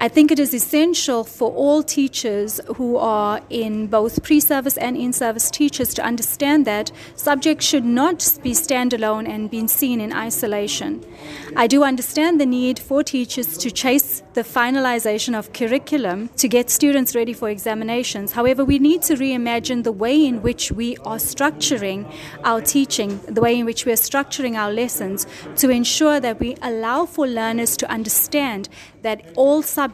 I think it is essential for all teachers who are in both pre service and in service teachers to understand that subjects should not be standalone and being seen in isolation. I do understand the need for teachers to chase the finalization of curriculum to get students ready for examinations. However, we need to reimagine the way in which we are structuring our teaching, the way in which we are structuring our lessons to ensure that we allow for learners to understand that all subjects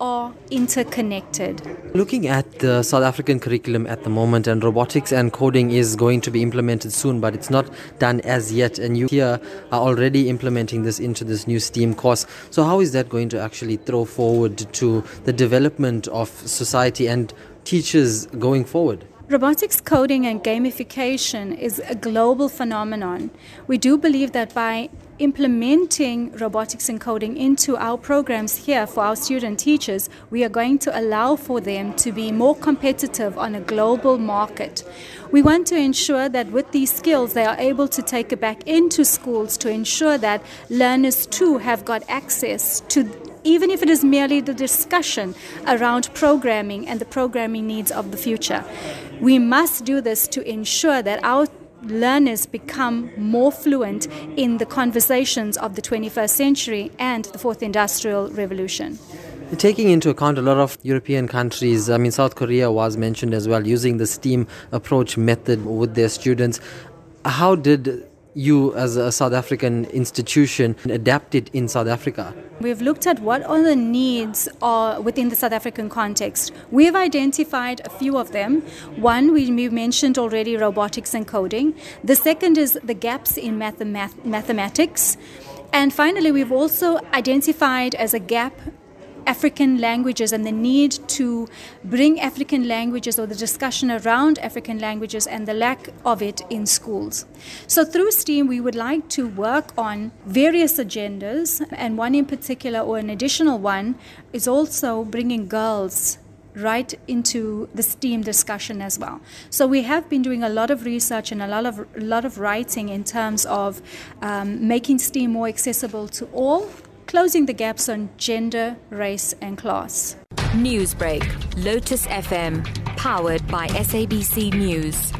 are interconnected. Looking at the South African curriculum at the moment, and robotics and coding is going to be implemented soon, but it's not done as yet. And you here are already implementing this into this new STEAM course. So, how is that going to actually throw forward to the development of society and teachers going forward? Robotics coding and gamification is a global phenomenon. We do believe that by implementing robotics and coding into our programs here for our student teachers, we are going to allow for them to be more competitive on a global market. We want to ensure that with these skills, they are able to take it back into schools to ensure that learners too have got access to even if it is merely the discussion around programming and the programming needs of the future. We must do this to ensure that our learners become more fluent in the conversations of the 21st century and the fourth industrial revolution. Taking into account a lot of European countries, I mean, South Korea was mentioned as well, using the STEAM approach method with their students. How did you, as a South African institution, adapt it in South Africa? We've looked at what are the needs are within the South African context. We've identified a few of them. One, we mentioned already robotics and coding. The second is the gaps in mathemath- mathematics. And finally, we've also identified as a gap African languages and the need to bring African languages or the discussion around African languages and the lack of it in schools. So, through STEAM, we would like to work on various agendas, and one in particular, or an additional one, is also bringing girls right into the STEAM discussion as well. So we have been doing a lot of research and a lot of a lot of writing in terms of um, making STEAM more accessible to all closing the gaps on gender, race, and class. Newsbreak, Lotus FM, powered by SABC News.